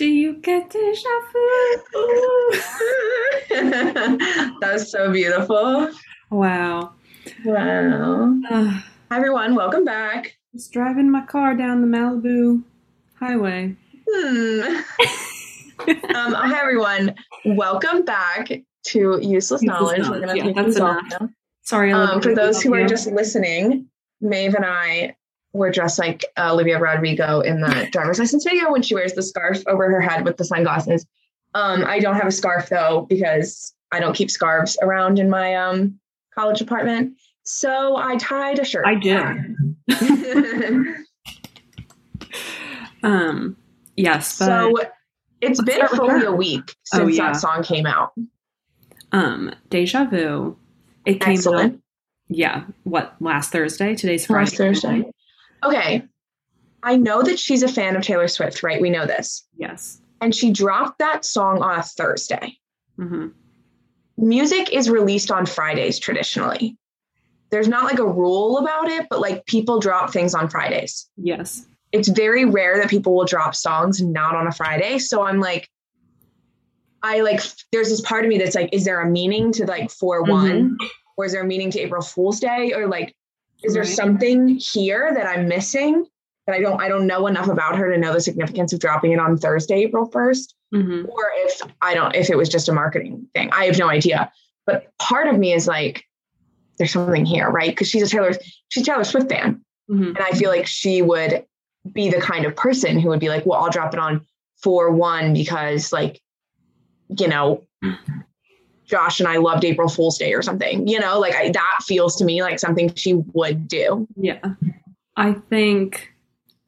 Do you get deja vu? that was so beautiful. Wow. Wow. Uh, Hi, everyone. Welcome back. just driving my car down the Malibu highway. Hmm. um, hi, everyone. Welcome back to Useless Knowledge. We're going to Yeah, take that's these off enough. now. Sorry, Um, for those who are just listening, Maeve and I were dressed like Olivia Rodrigo in the driver's license video when she wears the scarf over her head with the sunglasses. Um, I don't have a scarf though because I don't keep scarves around in my um, college apartment. So I tied a shirt. I do. Um, yes, but so it's been fully a week Oh, since yeah. that song came out. um, deja vu. It came out, yeah. What last Thursday? Today's Friday. Last Thursday. Okay. I know that she's a fan of Taylor Swift, right? We know this. Yes. And she dropped that song on a Thursday. hmm music is released on Fridays traditionally. There's not like a rule about it, but like people drop things on Fridays. Yes. It's very rare that people will drop songs not on a Friday. So I'm like, I like, there's this part of me that's like, is there a meaning to like 4 1? Or is there a meaning to April Fool's Day? Or like, is there Right. something here that I'm missing that I don't, I don't know enough about her to know the significance of dropping it on Thursday, April 1st? hmm or if I don't, if it was just a marketing thing. I have no idea. But part of me is like, there's something here, right? Because she's a Taylor, she's a Taylor Swift fan. hmm And I feel like she would be the kind of person who would be like, well, I'll drop it on for one because like, you know, Josh and I loved April Fool's Day or something, you know, like I, that feels to me like something she would do. Yeah. I think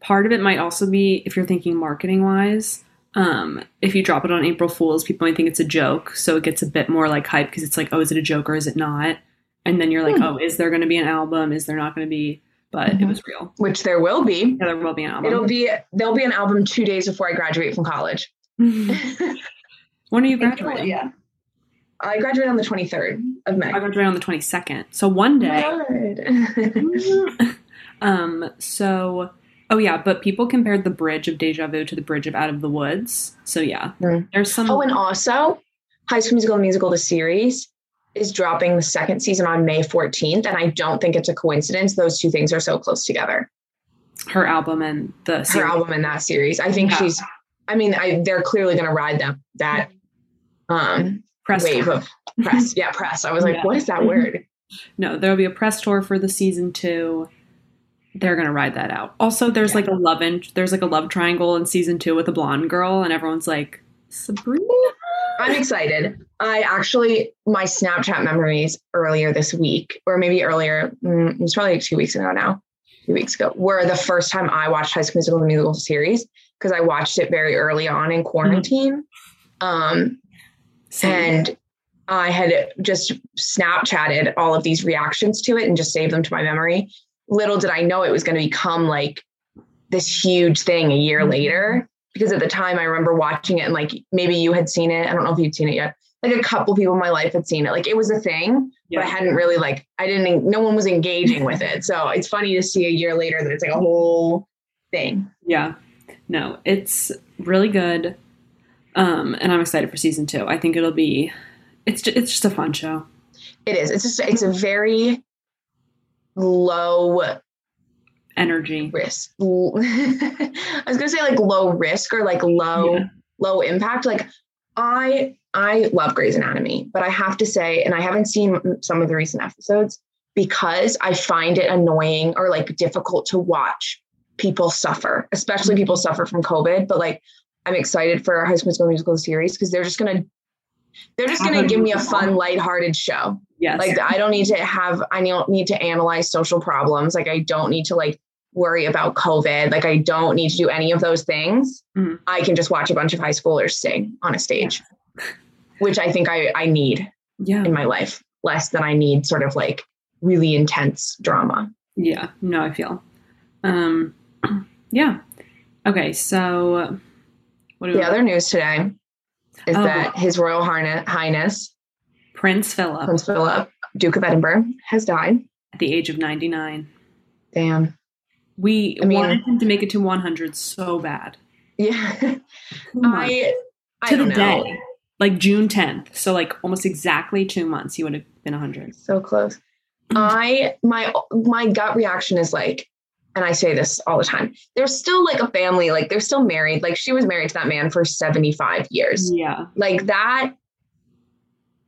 part of it might also be if you're thinking marketing wise. Um, if you drop it on April Fools, people might think it's a joke, so it gets a bit more like hype because it's like, oh, is it a joke or is it not? And then you're like, Hmm. oh, is there going to be an album? Is there not going to be? But it Mhm. was real. Which there will be. Yeah, there will be an album. It'll be there'll be an album two days before I graduate from college. when are you graduating? Yeah. I graduate on the 23rd of May. I graduate on the 22nd. So one day. Good. um. So. Oh yeah, but people compared the bridge of Deja Vu to the bridge of Out of the Woods. So yeah, Mm. there's some. oh, and also, High School Musical the Musical the series is dropping the second season on May 14th, and I don't think it's a coincidence. Those two things are so close together. her album and the Her album and that series. I think Yeah. she's. I mean, I they're clearly going to ride them that um press wave tour. of press. yeah, press. I was like, Yeah. what is that word? No, there'll be a press tour for the season two. They're gonna ride that out. Also, there's Yeah. like a love in, there's like a love triangle in season two with a blonde girl, and everyone's like Sabrina. I'm excited. I actually, my Snapchat memories earlier this week, or maybe earlier, mm, it was probably like two weeks ago now, two weeks ago, were the first time I watched High School Musical the musical series because I watched it very early on in quarantine. Um, Same. And I had just Snapchatted all of these reactions to it and just saved them to my memory. Little did I know it was going to become like this huge thing a year Mhm. later. Because at the time I remember watching it and like maybe you had seen it. I don't know if you'd seen it yet. Like a couple people in my life had seen it. Like it was a thing, but I hadn't really like I didn't no one was engaging with it. So it's funny to see a year later that it's like a whole thing. yeah, no, it's really good. Um, and I'm excited for season two. I think it'll be, it's just, it's just a fun show. It is. It's just it's a very low Energy. risk. I was gonna say like low risk or like low Yeah. low impact. Like I I love Grey's Anatomy, but I have to say, and I haven't seen some of the recent episodes because I find it annoying or like difficult to watch people suffer, especially people suffer from COVID. But like I'm excited for a High School Musical series because they're just gonna they're just gonna give me a fun, lighthearted show. Yes. Like I don't need to have I don't need to analyze social problems. Like I don't need to like worry about COVID. Like I don't need to do any of those things. Mhm. I can just watch a bunch of high schoolers sing on a stage, which I think I, I need yeah. in my life less than I need sort of like really intense drama. Yeah, no, I feel. Um, yeah. Okay, so what do we The other news today is Oh. that His Royal Highness Prince Philip Prince Philip, Duke of Edinburgh, has died. at the age of 99. Damn. We I mean- wanted him to make it to 100 so bad. Yeah. I I to the know. day, like June 10th. So like almost exactly two months, he would have been 100. So close. I my my gut reaction is like, and I say this all the time. They're still like a family. Like they're still married. Like she was married to that man for seventy five years. Yeah, Like that.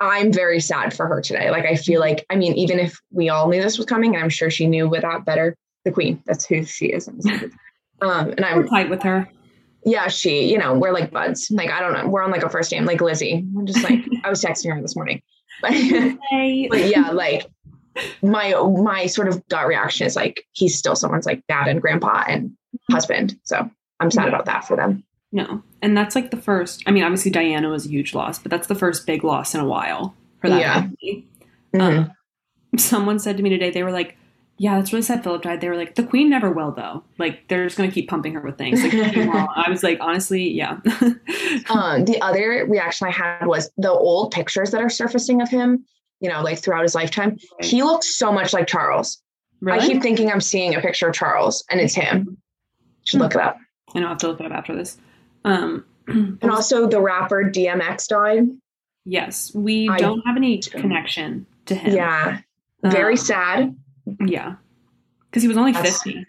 I'm very sad for her today. Like I feel like I mean, even if we all knew this was coming, and I'm sure she knew without better. The queen. That's who she is. um, and I'm tight with her. yeah, she. You know, we're like buds. Like I don't know. We're on like a first name. Like Lizzie. I'm just like I was texting her this morning. But yeah, like my my sort of gut reaction is like he's still someone's like dad and grandpa and husband. So I'm sad about that for them. No, and that's like the first. I mean, obviously Diana was a huge loss, but that's the first big loss in a while for that Yeah. family. Mhm. Um, someone said to me today, they were like, "Yeah, that's really sad. Philip died." They were like, "The Queen never will, though. Like, they're just gonna keep pumping her with things." Like. I was like, honestly, yeah, um, the other reaction I had was the old pictures that are surfacing of him. You know, like throughout his lifetime, he looks so much like Charles. I keep thinking I'm seeing a picture of Charles, and it's him. Should look it up. I know I have to look it up after this. Um, And also, the rapper DMX died. yes, we I- don't have any connection to him. Yeah, very Um, sad. Yeah, because he was only That's- fifty.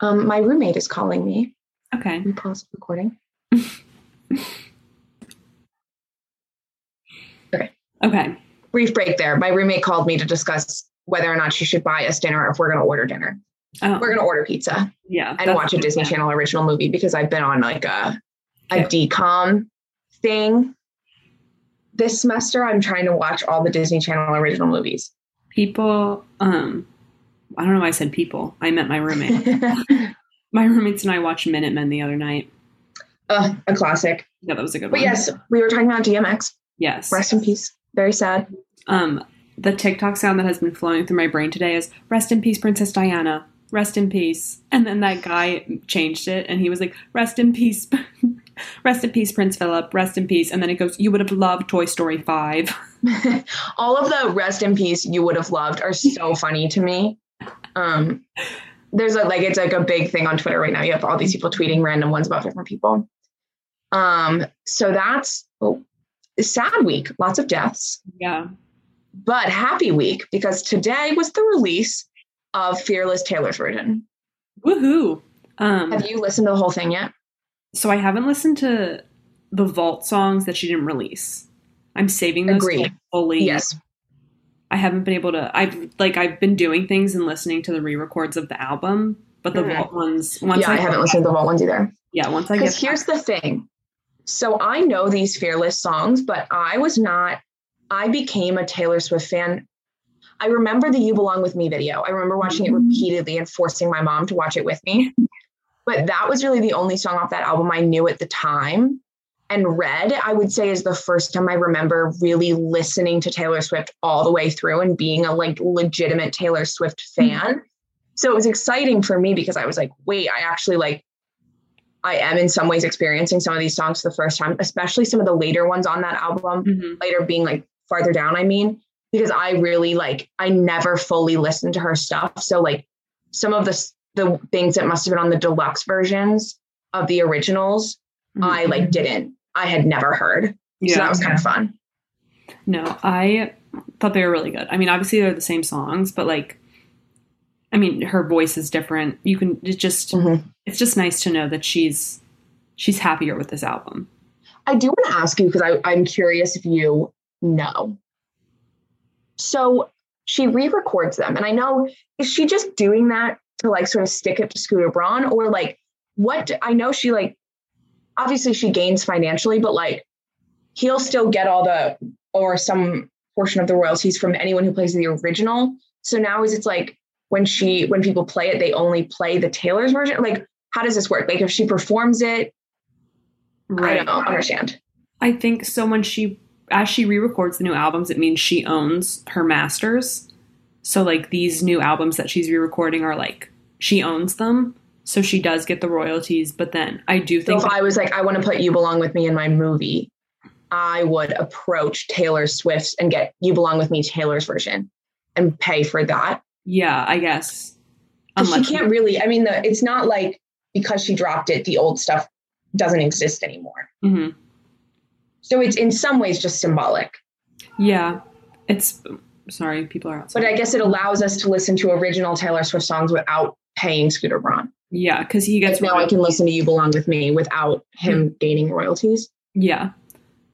Um, my roommate is calling me. Okay. Me pause the recording. Okay. Brief break there. My roommate called me to discuss whether or not she should buy us dinner or if we're going to order dinner. Oh, We're going to order pizza yeah. and watch a Disney. Channel original movie because I've been on like a a Yeah. DCOM thing this semester. I'm trying to watch all the Disney Channel original movies. People. Um, I don't know why I said people. I meant my roommate. my roommates and I watched Minutemen the other night. uh, a classic. Yeah, that was a good But one. yes, we were talking about DMX. Yes. Rest in peace. Very sad. Um, the TikTok sound that has been flowing through my brain today is "Rest in peace, Princess Diana." Rest in peace. And then that guy changed it, and he was like, "Rest in peace, rest in peace, Prince Philip. Rest in peace." And then it goes, "You would have loved Toy Story 5. all of the rest in peace you would have loved are so funny to me. Um, there's a like it's like a big thing on Twitter right now. You have all these people tweeting random ones about different people. Um, so that's oh, sad week, lots of deaths, Yeah. but happy week because today was the release of Fearless Taylor's version. Woohoo. Um, Have you listened to the whole thing yet? so I haven't listened to the Vault songs that she didn't release. I'm saving those Agreed. fully. Yes. I haven't been able to. I've like I've been doing things and listening to the re-records of the album, but the Mhm. Vault ones. Once yeah, I haven't listened to the Vault ones either. Yeah, once I get Because here's the thing. So I know these Fearless songs, but I was not, I became a Taylor Swift fan. I remember the You Belong With Me video. I remember watching it mm-hmm. repeatedly and forcing my mom to watch it with me. But that was really the only song off that album I knew at the time. And Red, I would say, is the first time I remember really listening to Taylor Swift all the way through and being a like legitimate Taylor Swift mm-hmm. fan. So it was exciting for me because I was like, wait, I actually like I am in some ways experiencing some of these songs for the first time, especially some of the later ones on that album, Mhm. later being like farther down, I mean, because I really like, I never fully listened to her stuff. So, like, some of the, the things that must have been on the deluxe versions of the originals, I like didn't, I had never heard. yeah. So that was kind of fun. No, I thought they were really good. I mean, obviously they're the same songs, but like, I mean, her voice is different. You can it's just Mhm. it's just nice to know that she's she's happier with this album. I do want to ask you because I'm curious if you know. So she re-records them, and I know is she just doing that to like sort of stick it to Scooter Braun, or like what? I know she like obviously she gains financially, but like he'll still get all the or some portion of the royalties from anyone who plays the original. So now is it's like when she when people play it, they only play the Taylor's version. Like, how does this work? Like if she performs it, I don't understand. I think so when she as she re-records the new albums, it means she owns her masters. So like these new albums that she's re-recording are like she owns them. So she does get the royalties, but then I do So think if I was like, I want to put You Belong With Me in my movie, I would approach Taylor Swift and get You Belong With Me Taylor's version and pay for that. Yeah, I guess. 'Cause she can't really, I mean, the, it's not like because she dropped it, the old stuff doesn't exist anymore. hmm So it's in some ways just symbolic. Yeah, it's sorry, people are outside. But I guess it allows us to listen to original Taylor Swift songs without paying Scooter Braun. yeah, because he gets Like now I can listen to You Belong With Me without him gaining royalties. Yeah,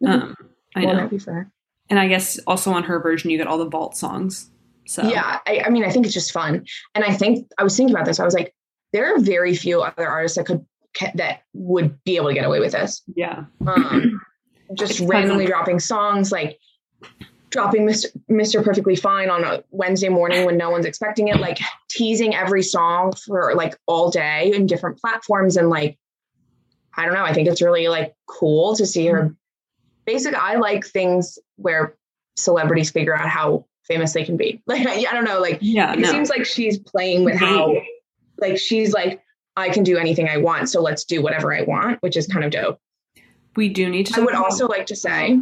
um, I Won't know. that be fair? And I guess also on her version, you get all the vault songs. So Yeah, I, I mean, I think it's just fun, and I think I was thinking about this. I was like, there are very few other artists that could that would be able to get away with this. yeah, Um, just It's randomly of- dropping songs, like dropping Mr. Mr. Perfectly Fine on a Wednesday morning when no one's expecting it, like teasing every song for like all day in different platforms, and like I don't know. I think it's really like cool to see her. Basically, I like things where celebrities figure out how famous they can be. Like I, I don't know, like yeah. it No, seems like she's playing with how like she's like I can do anything I want, so let's do whatever I want, which is kind of dope. we do need to. I would about- also like to say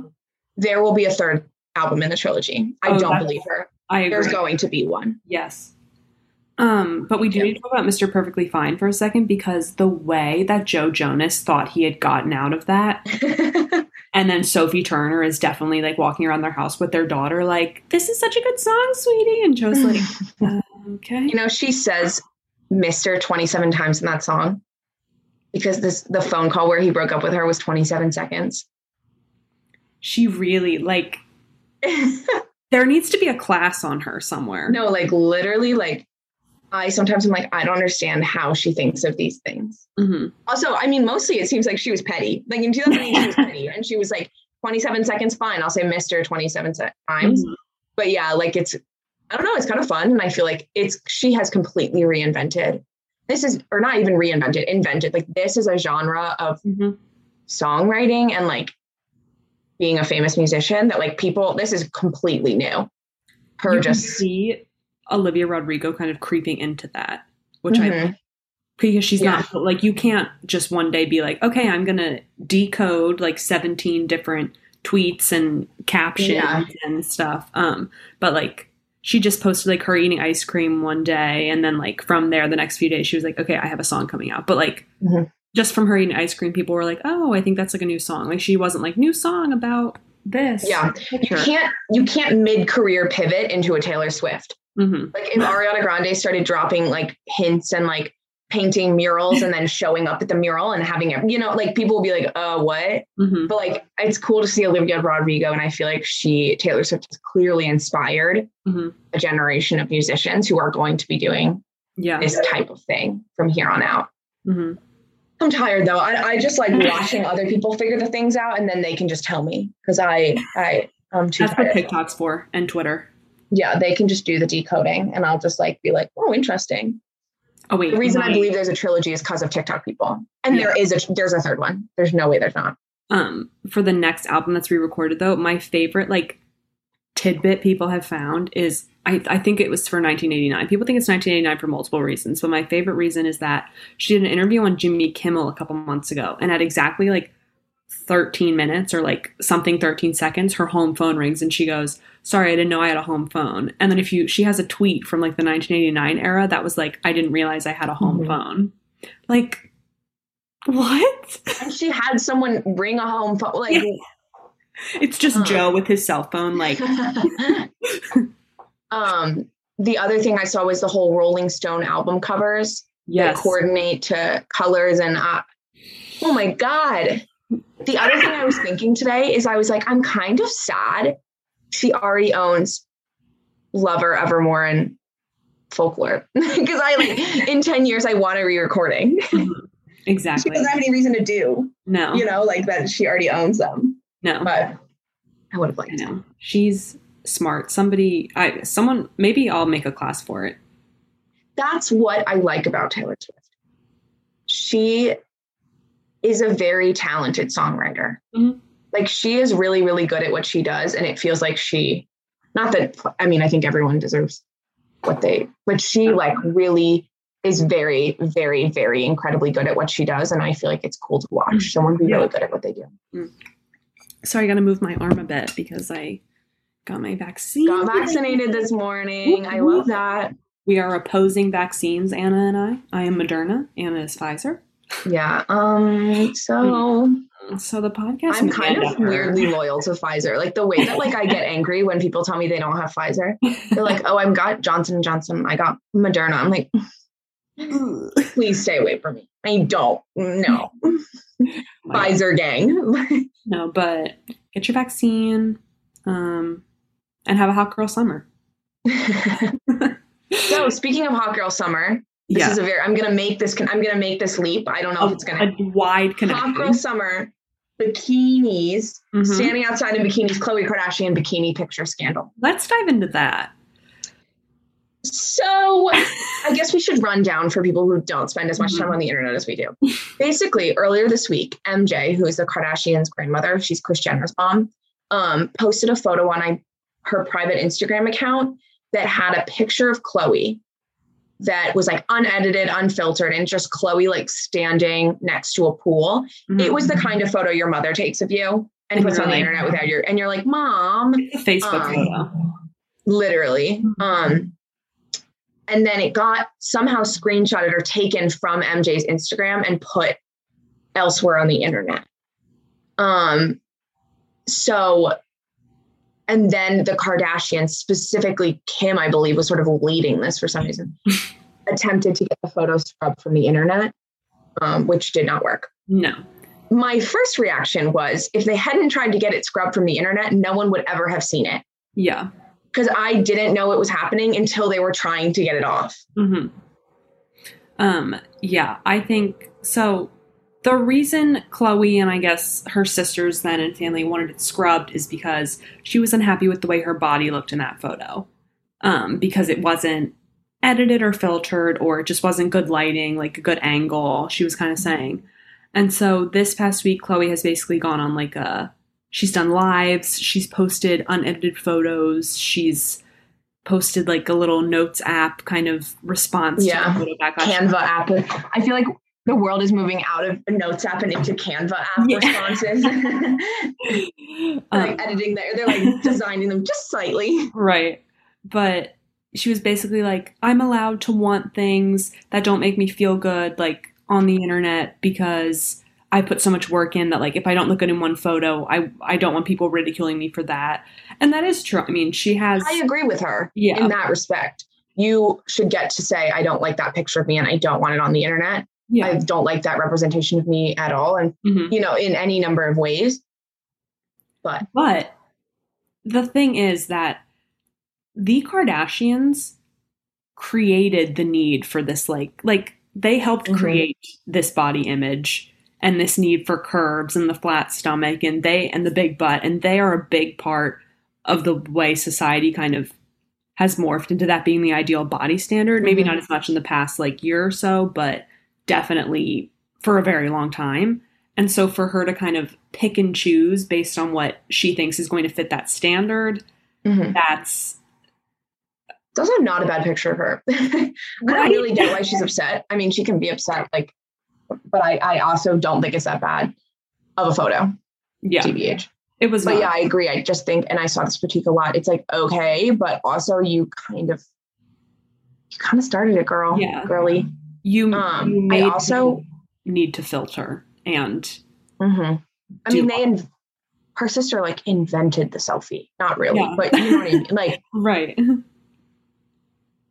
there will be a third album in the trilogy. I Oh, don't believe her. I agree. There's going to be one. Yes. Um, but we do Yeah. need to talk about Mr. Perfectly Fine for a second because the way that Joe Jonas thought he had gotten out of that, and then Sophie Turner is definitely like walking around their house with their daughter, like, this is such a good song, sweetie. And Joe's like, uh, okay. you know, she says Mr. 27 times in that song because this the phone call where he broke up with her was 27 seconds. She really, like, there needs to be a class on her somewhere. no, like literally, like I sometimes I'm like, I don't understand how she thinks of these things. Mhm. Also, I mean, mostly it seems like she was petty. Like in 2008, she was petty, and she was like, 27 seconds, fine. I'll say Mr. 27 se- times. Mhm. But yeah, like it's, I don't know, it's kind of fun. And I feel like it's, she has completely reinvented. This is, or not even reinvented, invented. Like this is a genre of Mhm. songwriting and like being a famous musician that like people, this is completely new. Her You just, see Olivia Rodrigo kind of creeping into that, which I Mhm. because she's Yeah. not like you can't just one day be like okay i'm gonna decode like 17 different tweets and captions Yeah. and stuff um but like she just posted like her eating ice cream one day and then like from there the next few days she was like okay i have a song coming out but like Mhm. just from her eating ice cream people were like oh i think that's like a new song like she wasn't like new song about this Yeah. you can't, you can't mid-career pivot into a Taylor Swift. Hmm Like if Ariana Grande started dropping like hints and like painting murals and then showing up at the mural and having it, you know, like people will be like, uh, what? hmm But like it's cool to see Olivia Rodrigo. And I feel like she, Taylor Swift, has clearly inspired hmm a generation of musicians who are going to be doing yeah this type of thing from here on out. hmm I'm tired though. I, I just like watching other people figure the things out and then they can just tell me because I, I, I'm too that's what tiktok's for and twitter Yeah, they can just do the decoding and I'll just like be like, oh, interesting. oh wait The reason I believe there's a trilogy is because of TikTok people, and Yeah. there is a there's a third one. There's no way there's not. um for the next album that's re-recorded though my favorite like tidbit people have found is I, I think it was for 1989 people think it's 1989 for multiple reasons but my favorite reason is that she did an interview on jimmy kimmel a couple months ago and at exactly like 13 minutes or like something 13 seconds her home phone rings and she goes sorry i didn't know i had a home phone and then if you she has a tweet from like the 1989 era that was like i didn't realize i had a home Mhm. phone like what And she had someone ring a home phone. Like, It's just Huh. Joe with his cell phone, like um, the other thing I saw was the whole Rolling Stone album covers yes, that coordinate to colors and uh, oh my god. The other thing I was thinking today is I was like, I'm kind of sad she already owns Lover, Evermore, and Folklore because I like in ten years I want a re-recording. she exactly. She doesn't have any reason to do. No, you know, like that she already owns them. no, But I would have I liked know she's smart. Somebody, I, someone, maybe I'll make a class for it. That's what I like about Taylor Swift. She is a very talented songwriter. Mhm. Like she is really, really good at what she does. And it feels like she, not that, I mean, I think everyone deserves what they, but she like really is very, very, very incredibly good at what she does. And I feel like it's cool to watch mm. someone be Yeah. really good at what they do. Mm. Sorry, I got to move my arm a bit because I got my vaccine. Got vaccinated this morning. I love that. We are opposing vaccines, Anna and I. I am Moderna. Anna is Pfizer. Yeah. Um. So mm. So the podcast. I'm kind of after- weirdly loyal to Pfizer. Like the way that like I get angry when people tell me they don't have Pfizer. They're like, "Oh, i'm got Johnson Johnson. I got Moderna." I'm like, "Please stay away from me. I don't. No, Pfizer gang." No, but get your vaccine, um, and have a hot girl summer. so speaking of hot girl summer, this yeah, is a very. I'm gonna make this. I'm gonna make this leap. I don't know if it's gonna. a wide connection. Hot girl summer. Bikinis, Mhm. standing outside in bikinis, Khloe Kardashian bikini picture scandal. Let's dive into that. So I guess we should run down for people who don't spend as much time Mhm. on the internet as we do. Basically, earlier this week, MJ, who is the Kardashians' grandmother, she's Kris Jenner's mom, um, posted a photo on I, her private Instagram account that had a picture of Khloe that was like unedited, unfiltered, and just Khloe like standing next to a pool. It was the kind of photo your mother takes of you and puts on the internet without your, and you're like, Mom, Facebook um, photo. literally. Um, and then it got somehow screenshotted or taken from MJ's Instagram and put elsewhere on the internet. Um, so, and then the Kardashians, specifically Kim, I believe, was sort of leading this for some reason, attempted to get the photo scrubbed from the internet, um, which did not work. No. My first reaction was if they hadn't tried to get it scrubbed from the internet, no one would ever have seen it Yeah. because I didn't know it was happening until they were trying to get it off. hmm Um, yeah, I think so. The reason Khloe and I guess her sisters then and family wanted it scrubbed is because she was unhappy with the way her body looked in that photo. Um, because it wasn't edited or filtered or it just wasn't good lighting, like a good angle, she was kind of saying. And so this past week, Khloe has basically gone on like a she's done lives, she's posted unedited photos, she's posted like a little notes app kind of response Yeah. to the photo backlash. Canva app. I feel like the world is moving out of Notes app and into Canva app Yeah. responses. Um, like editing there, they're like designing them just slightly. Right. But she was basically like, I'm allowed to want things that don't make me feel good, like on the internet, because I put so much work in that, like, if I don't look good in one photo, I, I don't want people ridiculing me for that. And that is true. I mean, she has. I agree with her Yeah. in that respect. You should get to say, I don't like that picture of me and I don't want it on the internet. I don't like that representation of me at all. And, Mhm. you know, in any number of ways. But But the thing is that the Kardashians created the need for this like like they helped Mhm. create this body image and this need for curves and the flat stomach and they and the big butt and they are a big part of the way society kind of has morphed into that being the ideal body standard maybe Mhm. not as much in the past like year or so but definitely for a very long time and so for her to kind of pick and choose based on what she thinks is going to fit that standard, mhm. that's it's also not a bad picture of her. I don't really get why she's upset. I mean, she can be upset, like, but I, I also don't think it's that bad of a photo, yeah, TBH. it was But not. yeah, I agree. I just think, and I saw this critique a lot. It's like okay, but also you kind of, you kind of started it, girl. Yeah. girly. You, Um, you I also- need to filter and Mhm. I mean, they, in, her sister like invented the selfie. Not really, Yeah. but you know what I mean. Like, right.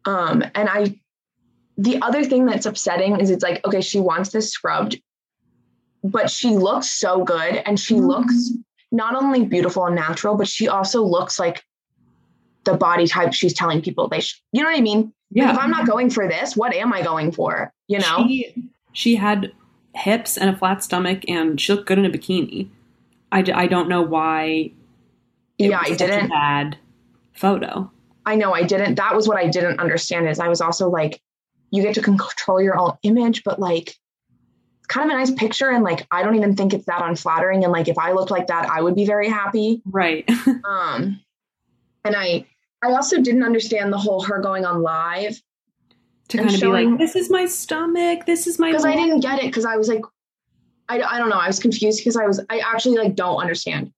Um, and I, the other thing that's upsetting is it's like, okay, she wants this scrubbed, but she looks so good and she Mhm. looks not only beautiful and natural, but she also looks like the body type she's telling people they should, you know what I mean? Like, Yeah, if I'm not going for this, what am I going for? You know? she, she had hips and a flat stomach, and she looked good in a bikini. I, d- I don't know why. yeah, I didn't. bad photo. I know I didn't. That was what I didn't understand is I was also like, you get to control your own image, but like, kind of a nice picture. And like, I don't even think it's that unflattering. And like, if I looked like that, I would be very happy. Right. Um, and I, I also didn't understand the whole her going on live to kind of be like, this is my stomach. This is my. because I didn't get it. Because I was like, I, I don't know. I was confused because I was, I actually like don't understand.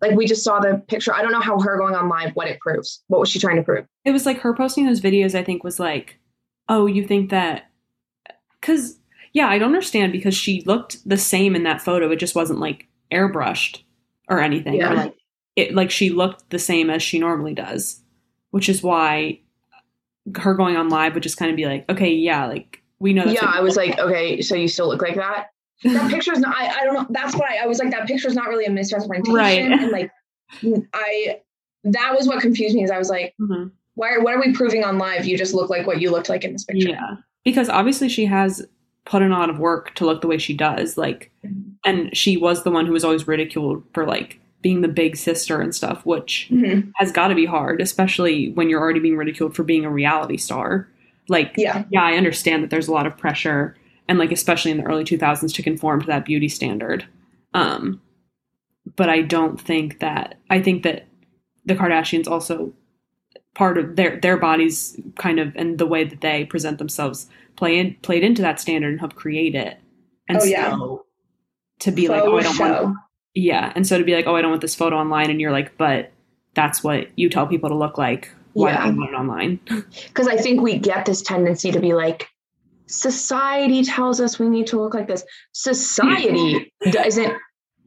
Like we just saw the picture. I don't know how her going on live, what it proves. What was she trying to prove? it was like her posting those videos i think was like oh you think that because Yeah, I don't understand because she looked the same in that photo. It just wasn't like airbrushed or anything. Yeah. Or like it like she looked the same as she normally does, which is why her going on live would just kind of be like, okay, yeah, like we know. that's yeah, I was like, okay, so you still look like that. That picture's not. I, I don't know. That's why I was like, that picture's not really a misrepresentation. Right. And like, I that was what confused me. Is I was like, Mhm. why? What are we proving on live? You just look like what you looked like in this picture. Yeah, because obviously she has put in a lot of work to look the way she does. Like, and she was the one who was always ridiculed for like being the big sister and stuff, which Mhm. has got to be hard, especially when you're already being ridiculed for being a reality star. Like, Yeah. yeah, I understand that there's a lot of pressure, and like especially in the early 2000s to conform to that beauty standard. Um, but I don't think that I think that the Kardashians also part of their their bodies kind of and the way that they present themselves play in, played into that standard and helped create it. And Oh, so yeah. to be like, oh, I don't want show. Yeah, and so to be like, oh, I don't want this photo online, and you're like, but that's what you tell people to look like. Why Yeah. don't you want it online? because I think we get this tendency to be like, society tells us we need to look like this. Society doesn't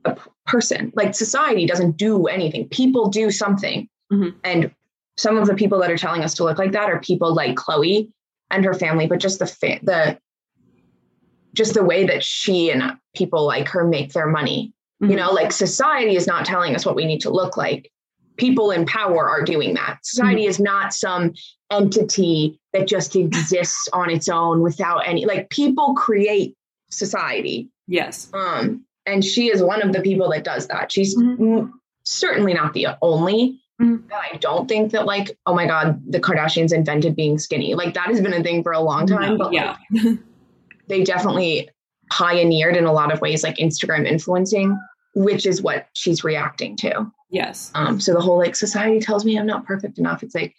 a person like society doesn't do anything. People do something, Mhm. and some of the people that are telling us to look like that are people like Khloe and her family, but just the fa- the just the way that she and people like her make their money. You Mhm. know, like society is not telling us what we need to look like. People in power are doing that. Society is not some entity that just exists on its own without any like people create society. Yes. Um and she is one of the people that does that. She's Mhm. m- certainly not the only. Mhm. I don't think that like, oh my God, the Kardashians invented being skinny. Like that has been a thing for a long time. But yeah. like, they definitely pioneered in a lot of ways, like Instagram influencing, which is what she's reacting to. yes. Um, so the whole like society tells me I'm not perfect enough. It's like,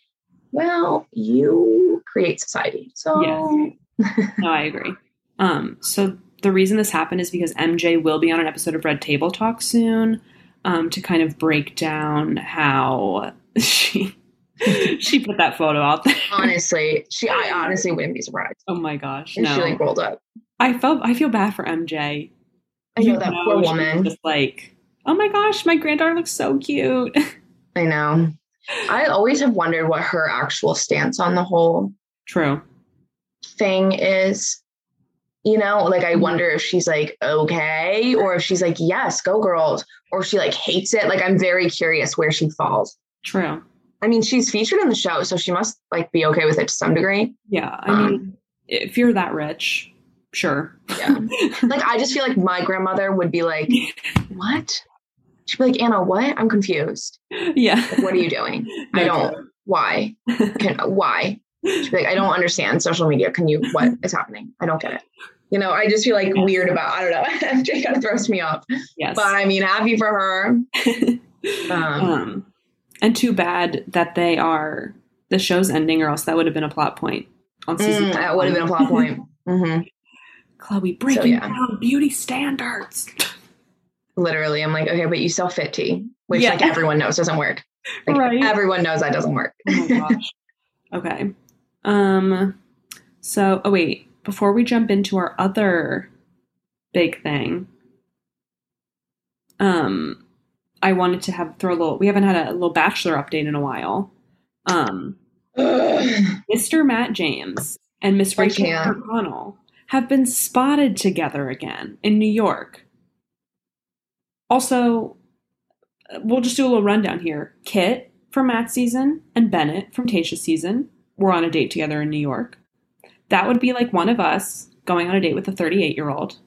well, you create society. So Yes. No, I agree. Um, so the reason this happened is because MJ will be on an episode of Red Table Talk soon um, to kind of break down how she she put that photo out there. honestly, she I honestly wouldn't be surprised. Oh my gosh, if no! she like rolled up. I felt I feel bad for MJ. I know that poor woman. Just like, oh my gosh, my granddaughter looks so cute. I know. I always have wondered what her actual stance on the whole True. thing is. You know, like I Mhm. wonder if she's like, okay, or if she's like, yes, go girls, or she like hates it. Like I'm very curious where she falls. True. I mean, she's featured in the show, so she must like be okay with it to some degree. Yeah. I Um, mean, if you're that rich, sure. Yeah. Like I just feel like my grandmother would be like, What? She'd be like, Anna, what? I'm confused. yeah. Like, what are you doing? I don't why? Can why? She'd be like, I don't understand social media. Can you what is happening? I don't get it. You know, I just feel like weird about I don't know. MJ kind of throws me off. Yes. But I mean, happy for her. Um, um, and too bad that they are the show's ending, or else that would have been a plot point on season. mm, that would have been a plot point. hmm Khloe breaking yeah. down beauty standards. Literally, I'm like, okay, but you sell fit tea, which Yeah. like everyone knows doesn't work. Like, Right. Everyone knows that doesn't work. Oh okay. Um. So, oh wait. Before we jump into our other big thing, um, I wanted to have throw a little. We haven't had a little bachelor update in a while. Um, Mr. Matt James and Miss Rachael Kirkconnell have been spotted together again in New York. Also, we'll just do a little rundown here. Kit from Matt's season and Bennett from Tayshia's season were on a date together in New York. That would be like one of us going on a date with a 38 year old.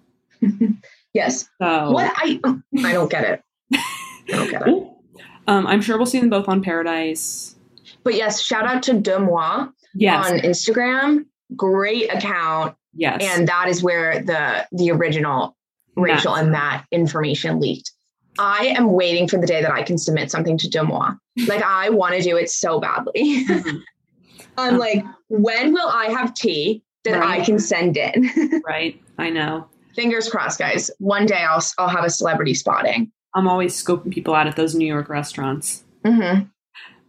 yes. So, What I I don't get it. I don't get it. um, I'm sure we'll see them both on Paradise. But yes, shout out to DeuxMoi Yes. on Instagram. Great account. Yes. And that is where the the original Rachel Matt. and Matt information leaked. I am waiting for the day that I can submit something to DeuxMoi. Like I want to do it so badly. Mhm. I'm like, when will I have tea that Right. I can send in? right. I know. Fingers crossed, guys. One day I'll I'll have a celebrity spotting. I'm always scoping people out at those New York restaurants. hmm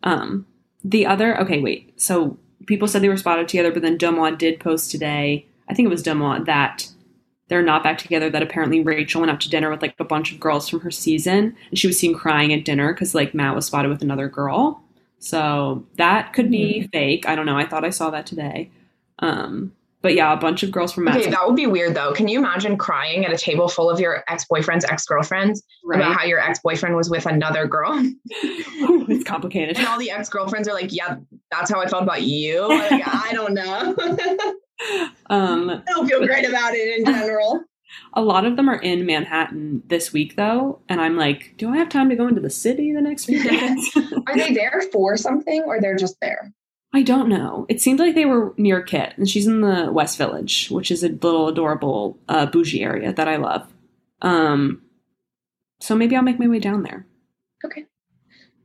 Um, the other, okay, wait. So people said they were spotted together, but then DeuxMoi did post today. I think it was DeuxMoi that they're not back together. That apparently Rachel went out to dinner with like a bunch of girls from her season, and she was seen crying at dinner because like Matt was spotted with another girl. So that could be Mhm. fake. I don't know. I thought I saw that today. Um, but yeah, a bunch of girls from Matt's Okay, that would be weird though. Can you imagine crying at a table full of your ex boyfriend's ex girlfriends about how your ex boyfriend was with another girl? it's complicated. And all the ex girlfriends are like, yeah, that's how I felt about you. Like, I don't know. Um, I don't feel great about it in general. a lot of them are in Manhattan this week though, and I'm like, do I have time to go into the city the next few days? Are they there for something or they're just there? I don't know. It seemed like they were near Kit, and she's in the West Village, which is a little adorable uh, bougie area that I love. Um, so maybe I'll make my way down there. Okay.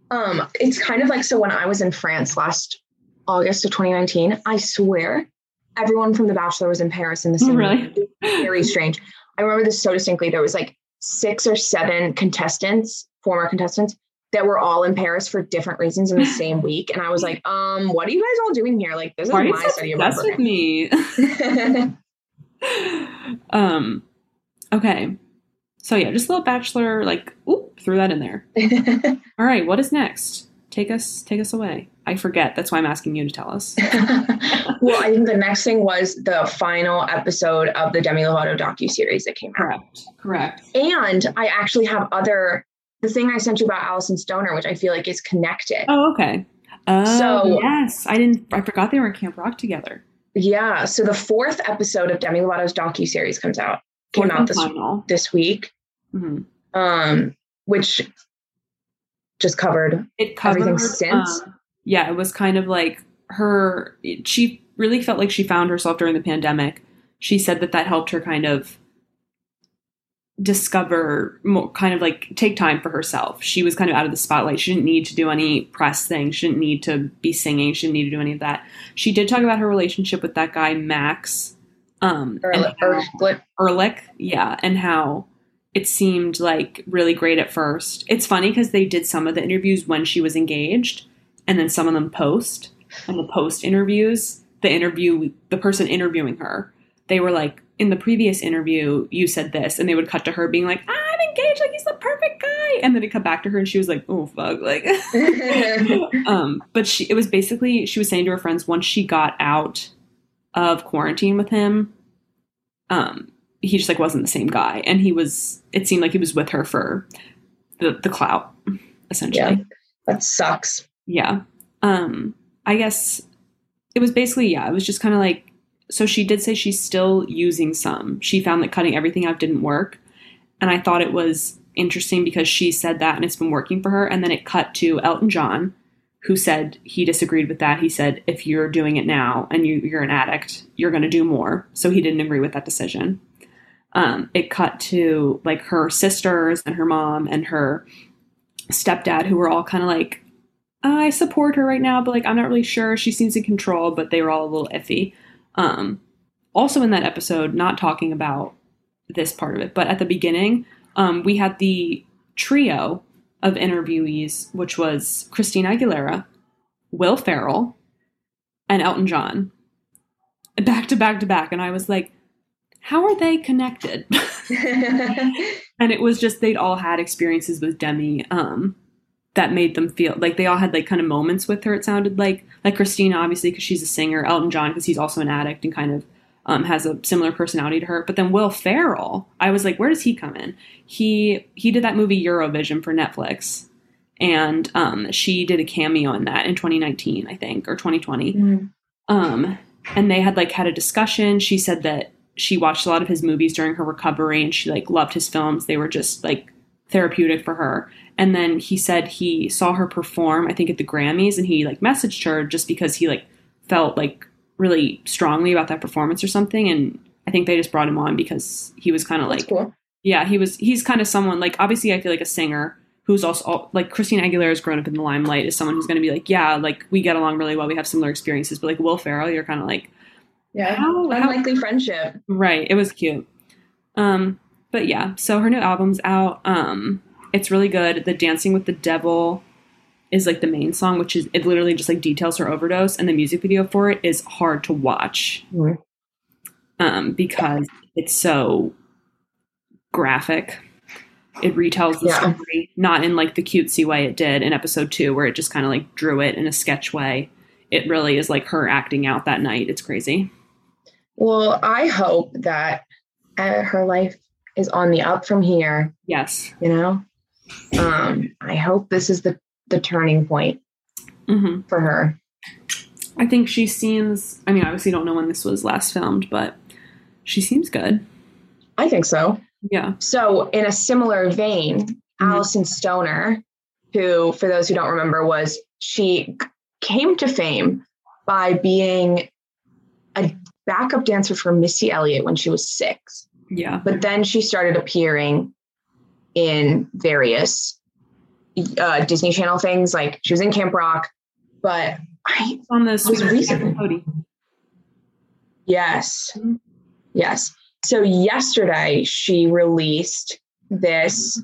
Um, it's kind of like so when I was in France last August of 2019, I swear everyone from The Bachelor was in Paris in the same Really? week. very strange. I remember this so distinctly. There was like six or seven contestants, former contestants, that were all in Paris for different reasons in the same week. And I was like, um, what are you guys all doing here? Like, this is Why my so study obsessed with me? um, okay. So yeah, just a little bachelor, like, oop, threw that in there. All right, what is next? Take us, take us away. I forget. That's why I'm asking you to tell us. well, I think the next thing was the final episode of the Demi Lovato docu series that came out. Correct. Correct. And I actually have other the thing I sent you about Alyson Stoner, which I feel like is connected. Oh, okay. Oh, So- yes, I didn't. I forgot they were in Camp Rock together. Yeah. So the fourth episode of Demi Lovato's docu series comes out came Fourth out this final. this week, Mhm. um, which just covered. It covered Everything since? uh, yeah, it was kind of like her. She really felt like she found herself during the pandemic. She said that that helped her kind of discover more, kind of like take time for herself. She was kind of out of the spotlight. She didn't need to do any press things. She didn't need to be singing. She didn't need to do any of that. She did talk about her relationship with that guy Max. Um, or. Ehrich, yeah, and how it seemed like really great at first. It's funny because they did some of the interviews when she was engaged, and then some of them post. And the post interviews, the interview, the person interviewing her, they were like, "In the previous interview, you said this," and they would cut to her being like, "I'm engaged, like he's the perfect guy," and then it cut back to her, and she was like, "Oh fuck," like. um, but she, it was basically she was saying to her friends once she got out of quarantine with him, um, he just like wasn't the same guy, and he was. It seemed like he was with her for the the clout, essentially. yeah, that sucks. Yeah. Um, I guess it was basically yeah. It was just kind of like so. She did say she's still using some. She found that cutting everything out didn't work, and I thought it was interesting because she said that and it's been working for her. And then it cut to Elton John, who said he disagreed with that. He said if you're doing it now and you, you're an addict, you're going to do more. So he didn't agree with that decision. Um, it cut to like her sisters and her mom and her stepdad, who were all kind of like, I support her right now, but like I'm not really sure. She seems in control, but they were all a little iffy. Um, also in that episode, not talking about this part of it, but at the beginning, um, we had the trio of interviewees, which was Christina Aguilera, Will Ferrell, and Elton John, back to back to back, and I was like, how are they connected? and it was just they'd all had experiences with Demi um, that made them feel like they all had like kind of moments with her. It sounded like like Christina, obviously because she's a singer, Elton John because he's also an addict and kind of um, has a similar personality to her. But then Will Ferrell, I was like, where does he come in? He he did that movie Eurovision for Netflix, and um, she did a cameo in that in 2019, I think, or 2020 Mm. um and they had like had a discussion she said that she watched a lot of his movies during her recovery and she like loved his films they were just like therapeutic for her and then he said he saw her perform i think at the grammys and he like messaged her just because he like felt like really strongly about that performance or something and i think they just brought him on because he was kind of like cool. yeah, he was. He's kind of someone like obviously I feel like a singer who's also like Christina Aguilera's grown up in the limelight is someone who's going to be like, yeah, like we get along really well, we have similar experiences. But like Will Ferrell, you're kind of like, Yeah. How- how- Unlikely friendship. right? It was cute. Um, but yeah, so her new album's out. Um, it's really good. The Dancing with the Devil is like the main song, which is it literally just like details her overdose, and the music video for it is hard to watch. um, because it's so graphic. It retells the Yeah. story, not in like the cutesy way it did in episode two, where it just kind of like drew it in a sketch way. It really is like her acting out that night. It's crazy. Well, I hope that uh, her life is on the up from here. Yes. You know, um, I hope this is the the turning point hmm for her. I think she seems. I mean, obviously, don't know when this was last filmed, but she seems good. I think so. Yeah. So, in a similar vein, Mhm. Alyson Stoner, who, for those who don't remember, was she came to fame by being backup dancer for Missy Elliott when she was six. Yeah. But then she started appearing in various uh, Disney Channel things. Like she was in Camp Rock, but I On the was recently. Cody. Yes. Yes. So yesterday she released this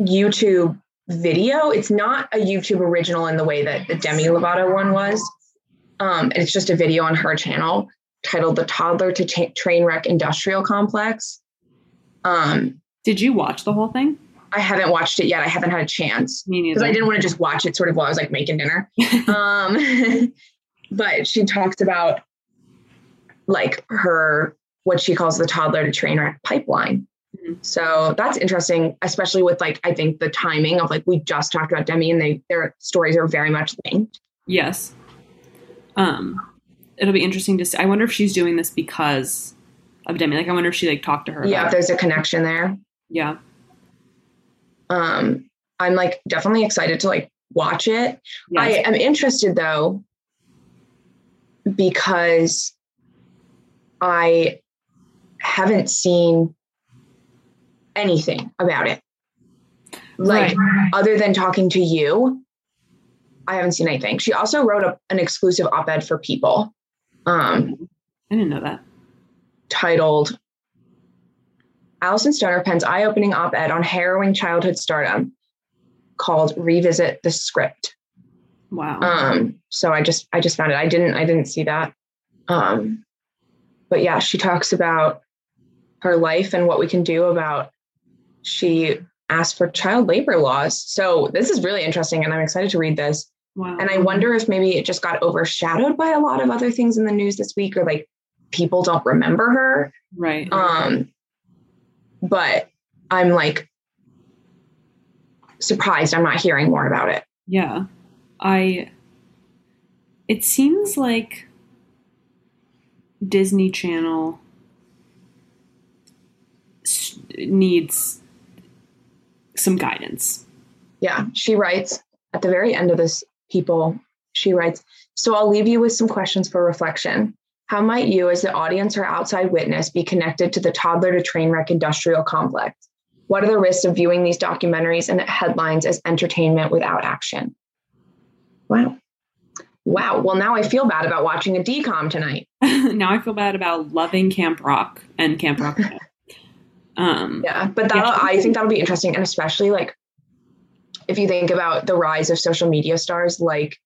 YouTube video. It's not a YouTube original in the way that the Demi Lovato one was. Um, it's just a video on her channel titled "The Toddler to Ta- Train Wreck Industrial Complex." Um, Did you watch the whole thing? I haven't watched it yet. I haven't had a chance because. I didn't want to just watch it sort of while I was like making dinner. um, but she talks about like her what she calls the toddler to train wreck pipeline. Mhm. So that's interesting, especially with like I think the timing of like we just talked about Demi and they their stories are very much linked. Yes. Um, it'll be interesting to see. I wonder if she's doing this because of Demi. Like, I wonder if she like talked to her. Yeah, if it. there's a connection there. Yeah. Um, I'm like definitely excited to like watch it. I am interested though because I haven't seen anything about it. Like Right. other than talking to you, I haven't seen anything. She also wrote a, an exclusive op-ed for People, um, I didn't know that. titled Alyson Stoner pens eye-opening op-ed on harrowing childhood stardom called Revisit the Script. Wow. Um, so I just I just found it. I didn't I didn't see that. Um, but yeah, she talks about her life and what we can do about she asked for child labor laws. So this is really interesting and I'm excited to read this. Wow. And I wonder if maybe it just got overshadowed by a lot of other things in the news this week or like people don't remember her. Right. Um, but I'm like surprised I'm not hearing more about it. Yeah. I it seems like Disney Channel needs some guidance. Yeah, she writes at the very end of this, people, she writes, So I'll leave you with some questions for reflection. How might you, as the audience or outside witness, be connected to the toddler to train wreck industrial complex? What are the risks of viewing these documentaries and headlines as entertainment without action? Wow. Wow. Well, now I feel bad about watching a DCOM tonight. now I feel bad about loving Camp Rock and Camp Rock. um Yeah, but that Yeah. I think that'll be interesting, and especially like if you think about the rise of social media stars, like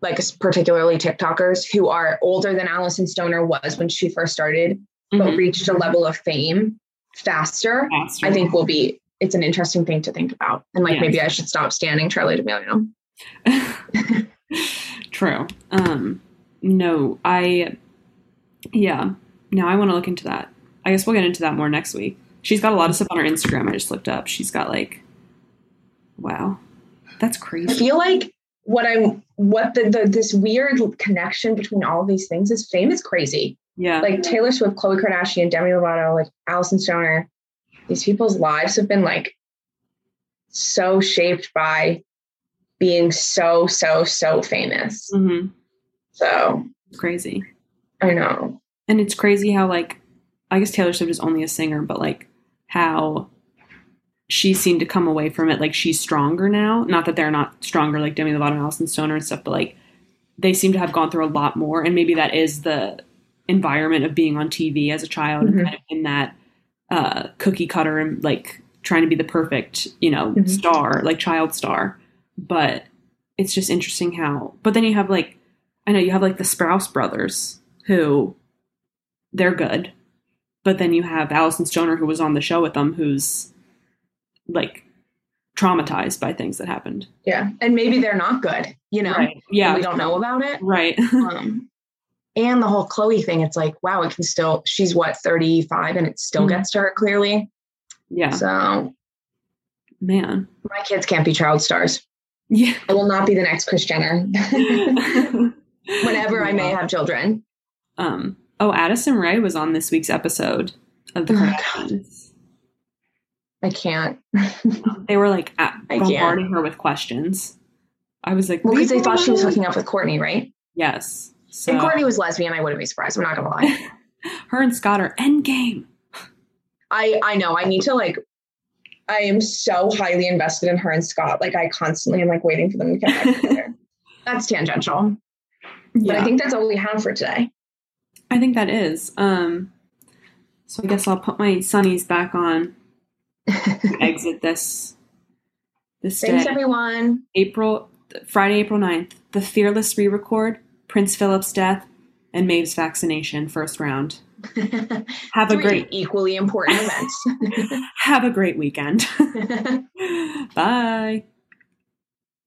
like particularly TikTokers who are older than Alyson Stoner was when she first started, but mhm, reached a level of fame faster. faster. I think will be it's an interesting thing to think about, and like Yes. maybe I should stop standing Charli D'Amelio. True. Um no, I yeah. Now I want to look into that. I guess we'll get into that more next week. She's got a lot of stuff on her Instagram. I just looked up. She's got like wow. That's crazy. I feel like what I'm what the, the this weird connection between all of these things is fame is crazy. Yeah. like Taylor Swift, Khloe Kardashian, Demi Lovato, like Alyson Stoner, these people's lives have been like so shaped by being so, so, so famous. hmm So It's crazy. I know. And it's crazy how like I guess Taylor Swift is only a singer, but like how she seemed to come away from it like she's stronger now. Not that they're not stronger like Demi Lovato and Alyson Stoner and stuff, but like they seem to have gone through a lot more. And maybe that is the environment of being on TV as a child Mhm. and kind of in that uh, cookie cutter and like trying to be the perfect, you know, Mhm. star, like child star. But it's just interesting how. But then you have like, I know you have like the Sprouse brothers who they're good. But then you have Alyson Stoner, who was on the show with them, who's like traumatized by things that happened. Yeah. And maybe they're not good, you know? Right. Yeah. We don't know about it. Right. Um, and the whole Khloe thing, it's like, wow, it can still, she's what, 35 and it still Mhm. gets to her clearly. yeah. So Man. my kids can't be child stars. Yeah. I will not be the next Kris Jenner whenever I may have children. Um, oh, Addison Rae was on this week's episode of the Oh, Kardashians. I can't. They were like at, bombarding her with questions. I was like, Well, because they thought she was hooking up with Kourtney, right? Yes. So If Kourtney was lesbian, I wouldn't be surprised. I'm not gonna lie. her and Scott are endgame. I I know. I need to like. I am so highly invested in her and Scott. Like I constantly am like waiting for them to get back together. That's tangential, but Yeah, I think that's all we have for today. I think that is. Um, so I guess I'll put my sunnies back on. Exit this. This Thanks, day, everyone. April Friday, April 9th, the Fearless re-record, Prince Philip's death, and Maeve's vaccination first round. Have a great equally important events. have a great weekend. Bye.